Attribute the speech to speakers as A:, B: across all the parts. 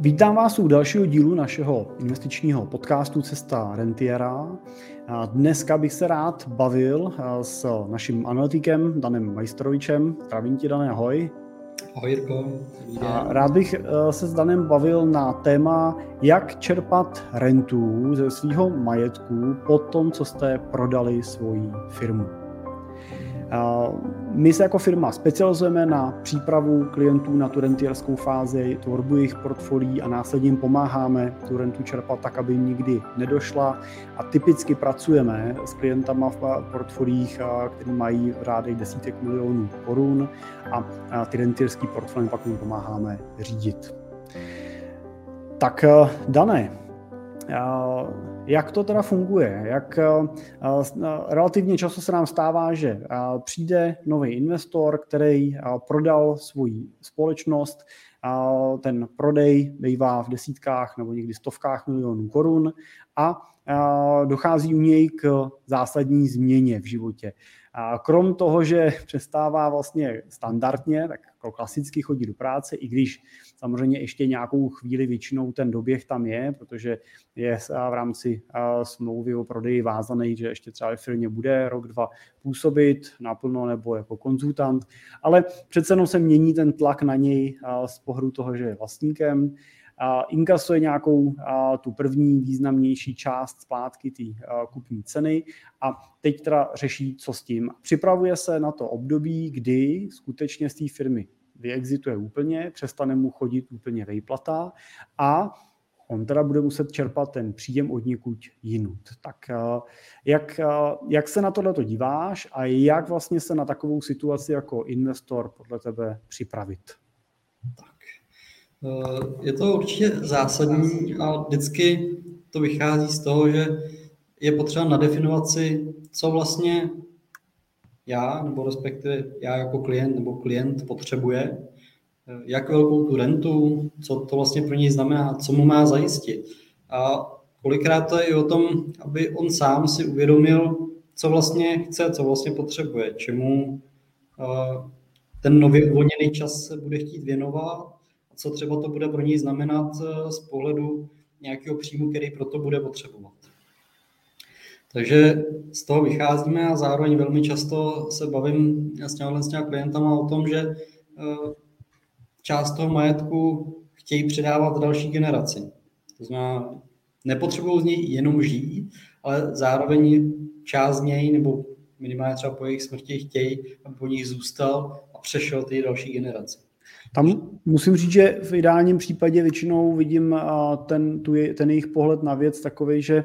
A: Vítám vás u dalšího dílu našeho investičního podcastu Cesta Rentiera. Dneska bych se rád bavil s naším analytikem Danem Majstrovičem. Zdravím ti, Dane, ahoj.
B: Ahoj, Jirko.
A: Rád bych se s Danem bavil na téma, jak čerpat rentu ze svého majetku po tom, co jste prodali svoji firmu. My se jako firma specializujeme na přípravu klientů na tu rentierskou fázi, tvorbu jejich portfolií a následně jim pomáháme tu rentu čerpat tak, aby jim nikdy nedošla. A typicky pracujeme s klientama v portfoliích, který mají v řádech desítek milionů korun a ty rentierský portfolie pak jim pomáháme řídit. Tak Dané, jak to teda funguje? Jak relativně často se nám stává, že přijde nový investor, který prodal svou společnost, ten prodej bývá v desítkách nebo někdy stovkách milionů korun a dochází u něj k zásadní změně v životě. Krom toho, že přestává vlastně standardně, tak jako klasicky chodí do práce, i když samozřejmě ještě nějakou chvíli většinou ten doběh tam je, protože je v rámci smlouvy o prodeji vázaný, že ještě třeba ve firmě bude rok, dva působit naplno nebo jako konzultant, ale přece jenom se mění ten tlak na něj z pohledu toho, že je vlastníkem, inkasuje nějakou tu první významnější část splátky té kupní ceny a teď teda řeší, co s tím. Připravuje se na to období, kdy skutečně z té firmy vyexituje úplně, přestane mu chodit úplně vejplata a on teda bude muset čerpat ten příjem od někud jinut. Tak jak, jak se na tohle díváš a jak vlastně se na takovou situaci jako investor podle tebe připravit?
B: Tak je to určitě zásadní a vždycky to vychází z toho, že je potřeba nadefinovat si, co vlastně já, nebo respektive já jako klient nebo klient potřebuje, eh, jak velkou tu rentu, co to vlastně pro něj znamená, co mu má zajistit. A kolikrát to je i o tom, aby on sám si uvědomil, co vlastně chce, co vlastně potřebuje, čemu eh, ten nově uvolněný čas se bude chtít věnovat co třeba to bude pro něj znamenat eh, z pohledu nějakého příjmu, který proto bude potřebovat. Takže z toho vycházíme a zároveň velmi často se bavím s těmi, s klientama o tom, že eh, část toho majetku chtějí předávat další generaci. To znamená, nepotřebují z něj jenom žít, ale zároveň část z něj, nebo minimálně třeba po jejich smrti chtějí, aby po nich zůstal a přešel ty další generaci.
A: Tam musím říct, že v ideálním případě většinou vidím ten, tu ten jejich pohled na věc takový, že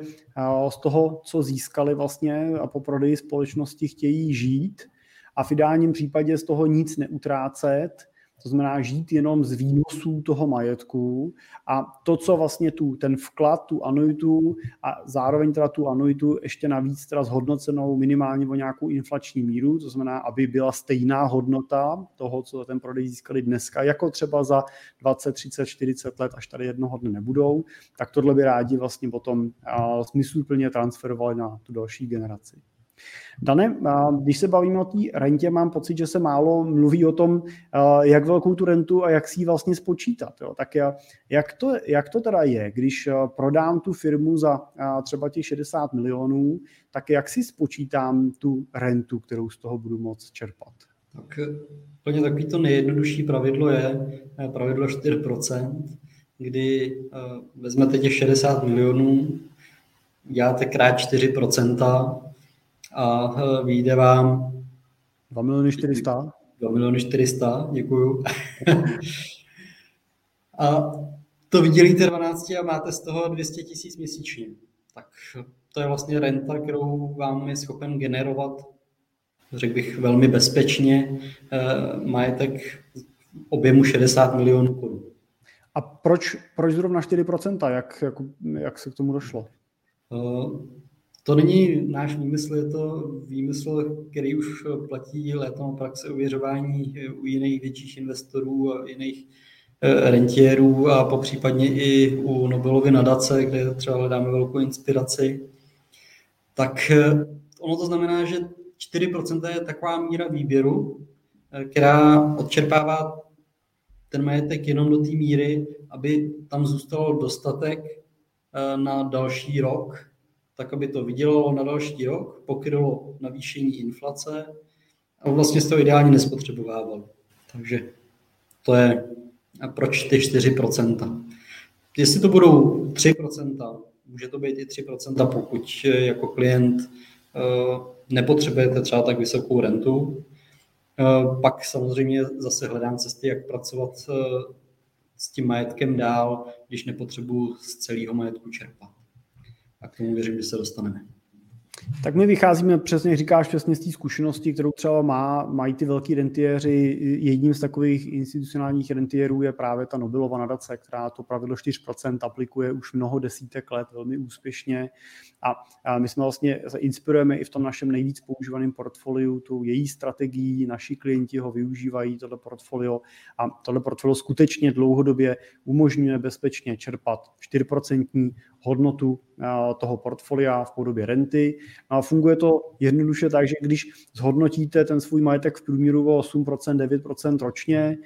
A: z toho, co získali vlastně a po prodeji společnosti chtějí žít a v ideálním případě z toho nic neutrácet, to znamená žít jenom z výnosů toho majetku a to, co vlastně tu, ten vklad, tu anuitu a zároveň teda tu anuitu ještě navíc teda zhodnocenou minimálně o nějakou inflační míru, to znamená, aby byla stejná hodnota toho, co za ten prodej získali dneska, jako třeba za 20, 30, 40 let, až tady jednoho dne nebudou, tak tohle by rádi vlastně potom smysluplně transferovali na tu další generaci. Dane, když se bavíme o té rentě, mám pocit, že se málo mluví o tom, jak velkou tu rentu a jak si ji vlastně spočítat. Jo. Tak jak to, jak to teda je, když prodám tu firmu za třeba těch 60 milionů, tak jak si spočítám tu rentu, kterou z toho budu moct čerpat?
B: Tak úplně takový to nejjednodušší pravidlo je eh, pravidlo 4%, kdy eh, vezmete těch 60 milionů, děláte krát 4%, a eh, vyjde vám
A: 2 miliony 400.
B: 2 miliony 400, děkuju. a to vydělíte 12 a máte z toho 200 tisíc měsíčně. Tak to je vlastně renta, kterou vám je schopen generovat, řekl bych, velmi bezpečně eh, majetek objemu 60 milionů korun.
A: A proč, proč zrovna 4%? Jak, jak, jak se k tomu došlo?
B: Uh, to není náš výmysl, je to výmysl, který už platí létom praxe uvěřování u jiných větších investorů a jiných eh, rentiérů a popřípadně i u Nobelovy nadace, kde třeba hledáme velkou inspiraci. Tak eh, ono to znamená, že 4% je taková míra výběru, eh, která odčerpává ten majetek jenom do té míry, aby tam zůstalo dostatek na další rok, tak aby to vydělalo na další rok, pokrylo navýšení inflace a vlastně z toho ideálně nespotřebovával. Takže to je proč ty 4%. Jestli to budou 3%, může to být i 3%, pokud jako klient eh, nepotřebujete třeba tak vysokou rentu. Eh, pak samozřejmě zase hledám cesty, jak pracovat eh, s tím majetkem dál, když nepotřebuji z celého majetku čerpat. A k tomu věřím, že se dostaneme.
A: Tak my vycházíme přesně, jak říkáš, přesně z té zkušenosti, kterou třeba má, mají ty velký rentiéři. Jedním z takových institucionálních rentiérů je právě ta Nobelova nadace, která to pravidlo 4% aplikuje už mnoho desítek let velmi úspěšně. A, my jsme vlastně se inspirujeme i v tom našem nejvíc používaném portfoliu, tu její strategii, naši klienti ho využívají, tohle portfolio. A tohle portfolio skutečně dlouhodobě umožňuje bezpečně čerpat 4% hodnotu eh, toho portfolia v podobě renty. A funguje to jednoduše tak, že když zhodnotíte ten svůj majetek v průměru o 8%, 9% ročně,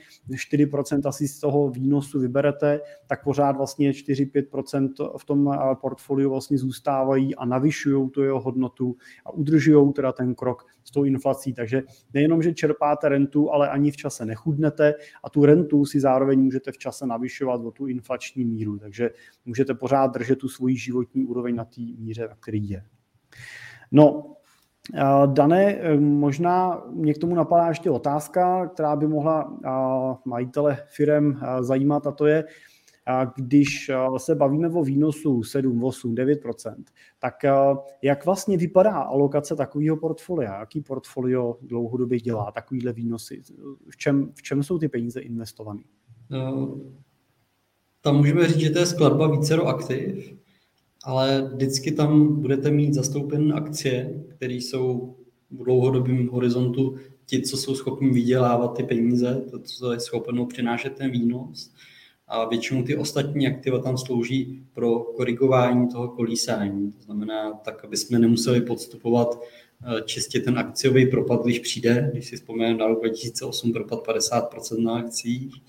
A: 4% asi z toho výnosu vyberete, tak pořád vlastně 4-5% v tom eh, portfoliu vlastně zůstávají a navyšují tu jeho hodnotu a udržují teda ten krok s tou inflací. Takže nejenom, že čerpáte rentu, ale ani v čase nechudnete a tu rentu si zároveň můžete v čase navyšovat o tu inflační míru. Takže můžete pořád držet tu svoji životní úroveň na té míře, který je. No, Dané, možná mě k tomu napadá ještě otázka, která by mohla majitele firem zajímat, a to je, když se bavíme o výnosu 7, 8, 9% tak jak vlastně vypadá alokace takového portfolia? Jaký portfolio dlouhodobě dělá takovýhle výnosy? V čem, v čem jsou ty peníze investované?
B: Tam můžeme říct, že to je skladba vícero aktiv, ale vždycky tam budete mít zastoupen akcie, které jsou v dlouhodobém horizontu ti, co jsou schopni vydělávat ty peníze, to, co je schopno přinášet ten výnos. A většinou ty ostatní aktiva tam slouží pro korigování toho kolísání. To znamená tak, aby jsme nemuseli podstupovat eh, čistě ten akciový propad, když přijde, když si vzpomeneme na rok 2008 propad 50% na akcích,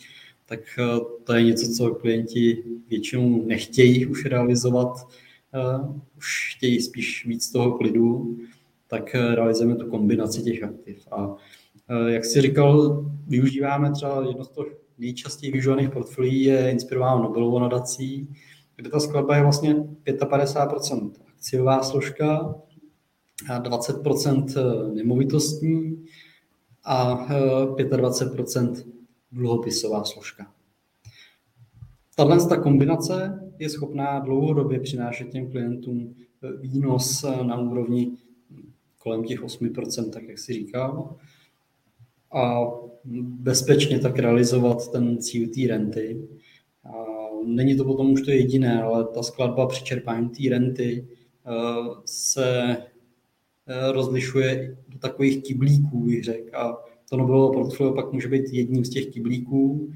B: tak eh, to je něco, co klienti většinou nechtějí už realizovat, uh, už chtějí spíš víc toho klidu, tak uh, realizujeme tu kombinaci těch aktiv. A jak jsi říkal, využíváme třeba jedno z těch nejčastěji využívaných portfolií je inspirováno Nobelovou nadací, kde ta skladba je vlastně 55% akciová složka, a 20% nemovitostní a 25% dluhopisová složka. Tahle ta kombinace je schopná dlouhodobě přinášet těm klientům výnos na úrovni kolem těch 8%, tak jak si říkal, a bezpečně tak realizovat ten cíl té renty. A není to potom už to jediné, ale ta skladba při čerpání té renty eh, se eh, rozlišuje do takových kyblíků, bych řekl. A to Nobelovo portfolio pak může být jedním z těch kyblíků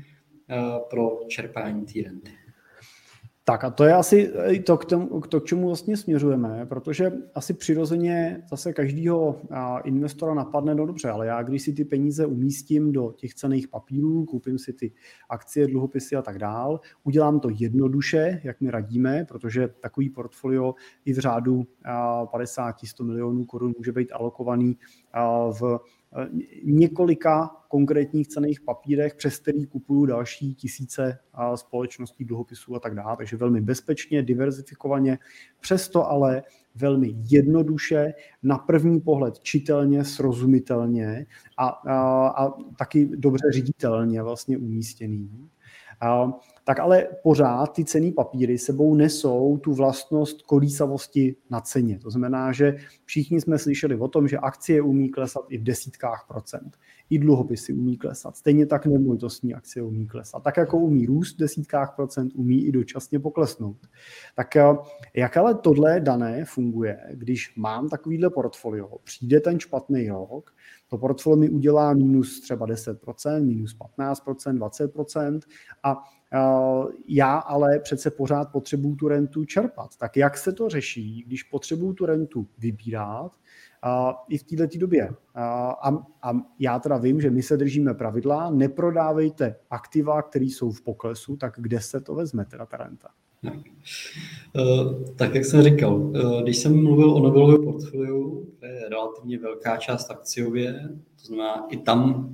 B: eh, pro čerpání té renty.
A: Tak a to je asi to k, tomu, to, k čemu vlastně směřujeme, protože asi přirozeně zase každýho investora napadne, no dobře, ale já když si ty peníze umístím do těch cených papírů, koupím si ty akcie, dluhopisy a tak dál, udělám to jednoduše, jak mi radíme, protože takový portfolio i v řádu 50-100 milionů korun může být alokovaný v několika konkrétních cených papírech, přes který kupuju další tisíce společností, dluhopisů a tak dále. Takže velmi bezpečně, diverzifikovaně, přesto ale velmi jednoduše, na první pohled čitelně, srozumitelně a, a, a taky dobře ředitelně vlastně umístěný tak ale pořád ty cený papíry sebou nesou tu vlastnost kolísavosti na ceně. To znamená, že všichni jsme slyšeli o tom, že akcie umí klesat i v desítkách procent. I dluhopisy umí klesat. Stejně tak nemovitostní akcie umí klesat. Tak jako umí růst v desítkách procent, umí i dočasně poklesnout. Tak eh, jak ale tohle dané funguje, když mám takovýhle portfolio, přijde ten špatný rok, to portfolio mi udělá minus třeba 10%, minus 15%, 20% a já ale přece pořád potřebuju tu rentu čerpat. Tak jak se to řeší, když potřebuju tu rentu vybírat i v této době? A, a já teda vím, že my se držíme pravidla, neprodávejte aktiva, které jsou v poklesu, tak kde se to vezme, teda ta renta?
B: Tak. Uh, tak jak jsem říkal, uh, když jsem mluvil o Nobelově portfoliu, to je relativně velká část akciově, to znamená i tam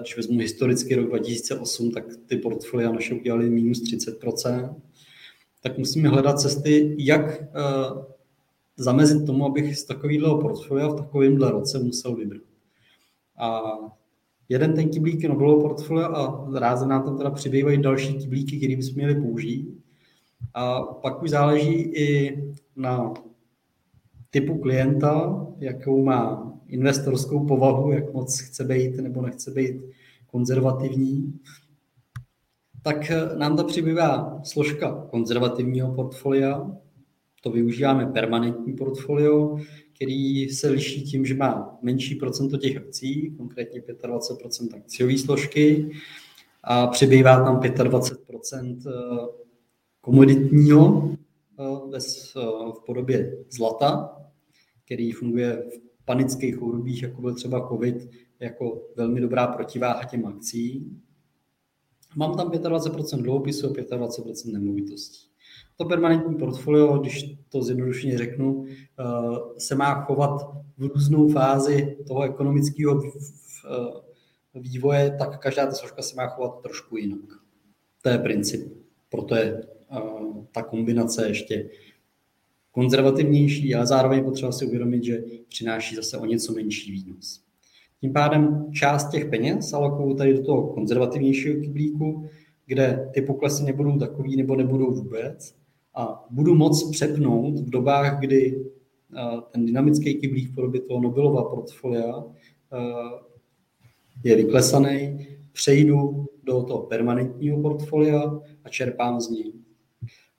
B: když vezmu historický rok 2008, tak ty portfolia naše udělaly minus 30%, tak musíme hledat cesty, jak zamezit tomu, abych z takového portfolia v takovémhle roce musel vybrat. A jeden ten kyblík je Nobelovo portfolio a ráze nám tam teda přibývají další kyblíky, které bychom měli použít. A pak už záleží i na typu klienta, jakou má investorskou povahu, jak moc chce být nebo nechce být konzervativní, tak nám to přibývá složka konzervativního portfolia, to využíváme permanentní portfolio, který se liší tím, že má menší procento těch akcí, konkrétně 25% akciové složky, a přibývá tam 25% eh, komoditního eh, v podobě zlata, který funguje v panických obdobích, jako byl třeba COVID, jako velmi dobrá protiváha těm akcí. Mám tam 25% dluhopisů a 25% nemovitostí. To permanentní portfolio, když to zjednodušeně řeknu, eh, se má chovat v různou fázi toho ekonomického eh, vývoje, tak každá ta složka se má chovat trošku jinak. To je princip. Proto je eh, ta kombinace ještě konzervativnější, ale zároveň potřeba si uvědomit, že přináší zase o něco menší výnos. Tím pádem část těch peněz alokuju tady do toho konzervativnějšího kyblíku, kde ty poklesy nebudou takový nebo nebudou vůbec a budu moc přepnout v dobách, kdy ten dynamický kyblík v podobě toho Nobelova portfolia je vyklesaný, přejdu do toho permanentního portfolia a čerpám z něj.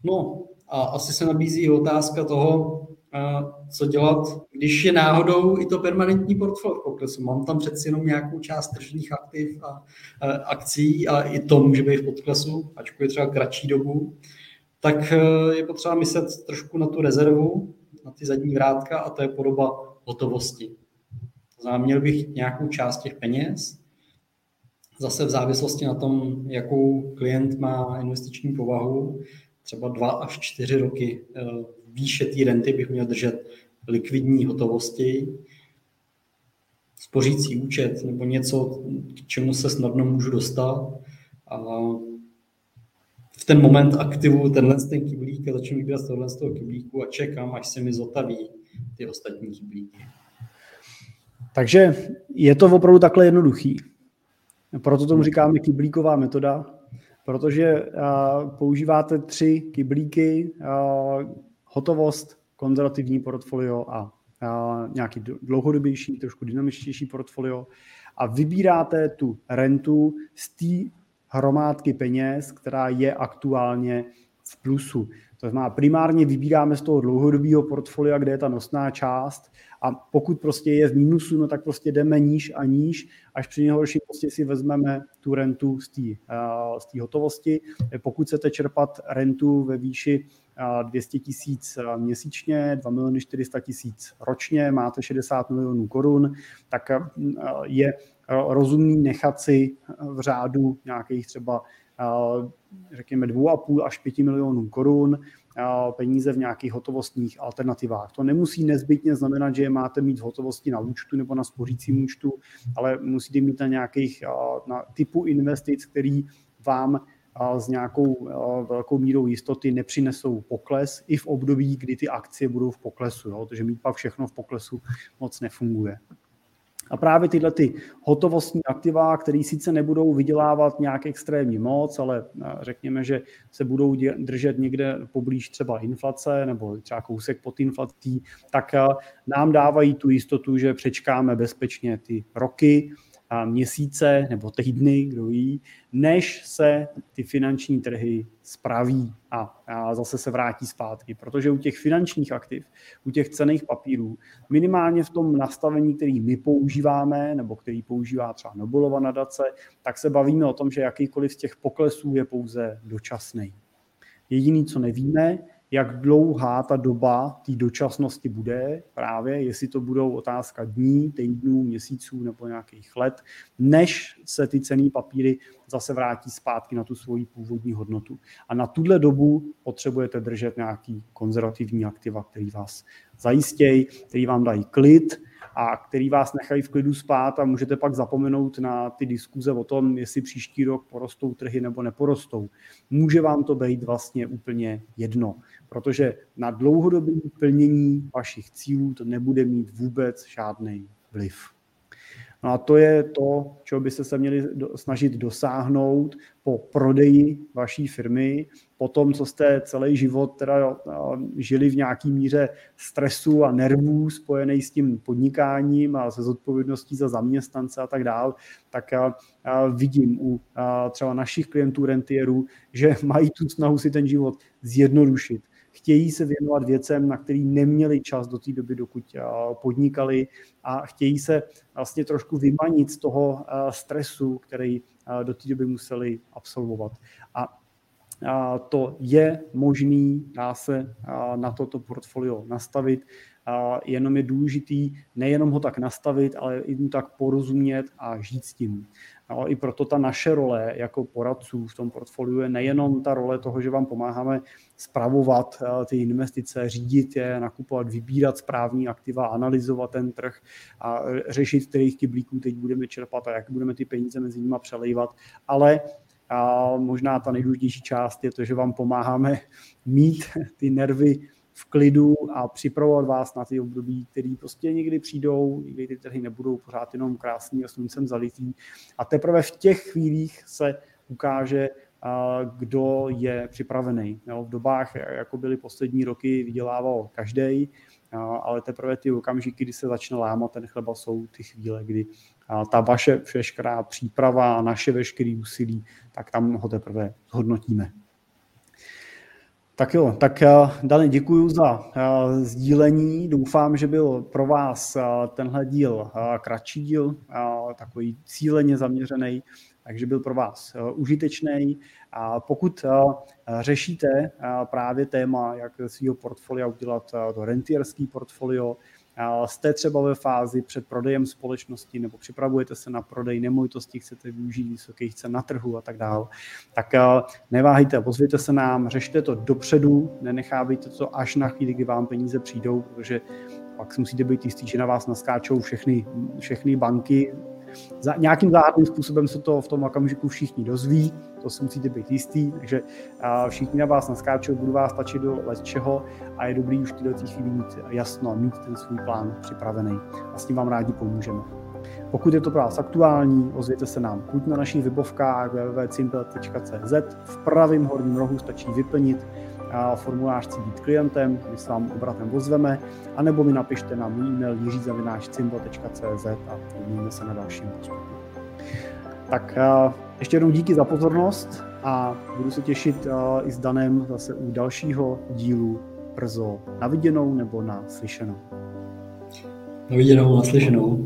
B: No a asi se nabízí otázka toho, co dělat, když je náhodou i to permanentní portfolio poklesu. Mám tam přeci jenom nějakou část tržních aktiv a, akcí a i to může být v podklesu, ačkoliv třeba kratší dobu, tak e, je potřeba myslet trošku na tu rezervu, na ty zadní vrátka a to je podoba hotovosti. Znamená, měl bych nějakou část těch peněz, zase v závislosti na tom, jakou klient má investiční povahu, třeba dva až čtyři roky e, výše té renty bych měl držet likvidní hotovosti, spořící účet nebo něco, k čemu se snadno můžu dostat. A v ten moment aktivu tenhle ten kyblík a začnu vybírat tohle z toho kyblíku a čekám, až se mi zotaví ty ostatní kyblíky.
A: Takže je to opravdu takhle jednoduchý. Proto tomu říkáme kyblíková metoda, protože používáte tři kyblíky, hotovost, konzervativní portfolio a, nějaký dlouhodobější, trošku dynamičtější portfolio a vybíráte tu rentu z té hromádky peněz, která je aktuálně v plusu. To znamená, primárně vybíráme z toho dlouhodobého portfolia, kde je ta nosná část a pokud prostě je v mínusu, no tak prostě jdeme níž a níž, až při nejhorším prostě si vezmeme tu rentu z té uh, hotovosti. Pokud chcete čerpat rentu ve výši 200 tisíc měsíčně, 2 miliony 400 tisíc ročně, máte 60 milionů korun, tak je rozumný nechat si v řádu nějakých třeba řekněme 2,5 až 5 milionů korun peníze v nějakých hotovostních alternativách. To nemusí nezbytně znamenat, že je máte mít v hotovosti na účtu nebo na spořícím účtu, ale musíte mít na nějakých na typu investic, který vám s nějakou velkou mírou jistoty nepřinesou pokles i v období, kdy ty akcie budou v poklesu, jo? protože mít pak všechno v poklesu moc nefunguje. A právě tyhle ty hotovostní aktiva, které sice nebudou vydělávat nějak extrémní moc, ale řekněme, že se budou držet někde poblíž třeba inflace nebo třeba kousek pod inflací, tak nám dávají tu jistotu, že přečkáme bezpečně ty roky, měsíce nebo týdny, kdo ví, než se ty finanční trhy spraví a, a zase se vrátí zpátky. Protože u těch finančních aktiv, u těch cených papírů, minimálně v tom nastavení, který my používáme, nebo který používá třeba Nobelova nadace, tak se bavíme o tom, že jakýkoliv z těch poklesů je pouze dočasný. Jediný, co nevíme, jak dlouhá ta doba té dočasnosti bude právě, jestli to budou otázka dní, týdnů, měsíců nebo nějakých let, než se ty cený papíry zase vrátí zpátky na tu svoji původní hodnotu. A na tuhle dobu potřebujete držet nějaký konzervativní aktiva, který vás zajistějí, který vám dají klid, a který vás nechají v klidu spát a můžete pak zapomenout na ty diskuze o tom, jestli příští rok porostou trhy nebo neporostou. Může vám to být vlastně úplně jedno, protože na dlouhodobé plnění vašich cílů to nebude mít vůbec žádný vliv. No a to je to, čeho byste se měli snažit dosáhnout po prodeji vaší firmy, po tom, co jste celý život teda žili v nějaký míře stresu a nervů spojený s tím podnikáním a se zodpovědností za zaměstnance a tak dál, tak vidím u třeba našich klientů rentierů, že mají tu snahu si ten život zjednodušit chtějí se věnovat věcem, na který neměli čas do té doby, dokud podnikali a chtějí se vlastně trošku vymanit z toho stresu, který do té doby museli absolvovat. A to je možný, dá se na toto portfolio nastavit, jenom je důležitý nejenom ho tak nastavit, ale i mu tak porozumět a žít s tím. No, I proto ta naše role jako poradců v tom portfoliu je nejenom ta role toho, že vám pomáháme spravovat eh, ty investice, řídit je, nakupovat, vybírat správní aktiva, analyzovat ten trh a řešit, kterých kyblíků teď budeme čerpat a jak budeme ty peníze mezi nimi přelejvat, ale a možná ta nejdůležitější část je to, že vám pomáháme mít ty nervy v klidu a připravovat vás na ty období, které prostě někdy přijdou, někdy ty trhy nebudou pořád jenom krásný a sluncem zalitý. A teprve v těch chvílích se ukáže, kdo je připravený. v dobách, jako byly poslední roky, vydělával každý, ale teprve ty okamžiky, kdy se začne lámat ten chleba, jsou ty chvíle, kdy ta vaše veškerá příprava a naše veškeré úsilí, tak tam ho teprve hodnotíme. Tak jo, tak eh, Dani, děkuji za uh, sdílení. Doufám, že byl pro vás uh, tenhle díl kratší díl, takový cíleně zaměřený, takže byl pro vás užitečný. A pokud řešíte právě téma, jak svého portfolia udělat to rentierský portfolio, jste třeba ve fázi před prodejem společnosti nebo připravujete se na prodej nemovitosti, chcete využít vysokých cen na trhu a tak dále, tak neváhejte, ozvěte se nám, řešte to dopředu, nenechávejte to až na chvíli, kdy vám peníze přijdou, protože pak musíte být jistý, že na vás naskáčou všechny, všechny banky, za, nějakým záhadným způsobem se to v tom okamžiku všichni dozví, to si musíte být jistý, takže všichni na vás naskáčou, budu vás tlačit do čeho a je dobrý už tyhle chvíli mít jasno, mít ten svůj plán připravený a s tím vám rádi pomůžeme. Pokud je to pro vás aktuální, ozvěte se nám buď na našich webovkách www.simple.cz, v pravém horním rohu stačí vyplnit formulář chci být klientem, my se vám obratem ozveme, anebo mi napište na můj e-mail jiřizavináčcimbo.cz a domluvíme se na dalším postupu. Tak ještě jednou díky za pozornost a budu se těšit i s Danem zase u dalšího dílu brzo na viděnou nebo na slyšenou.
B: Na viděnou, na slyšenou.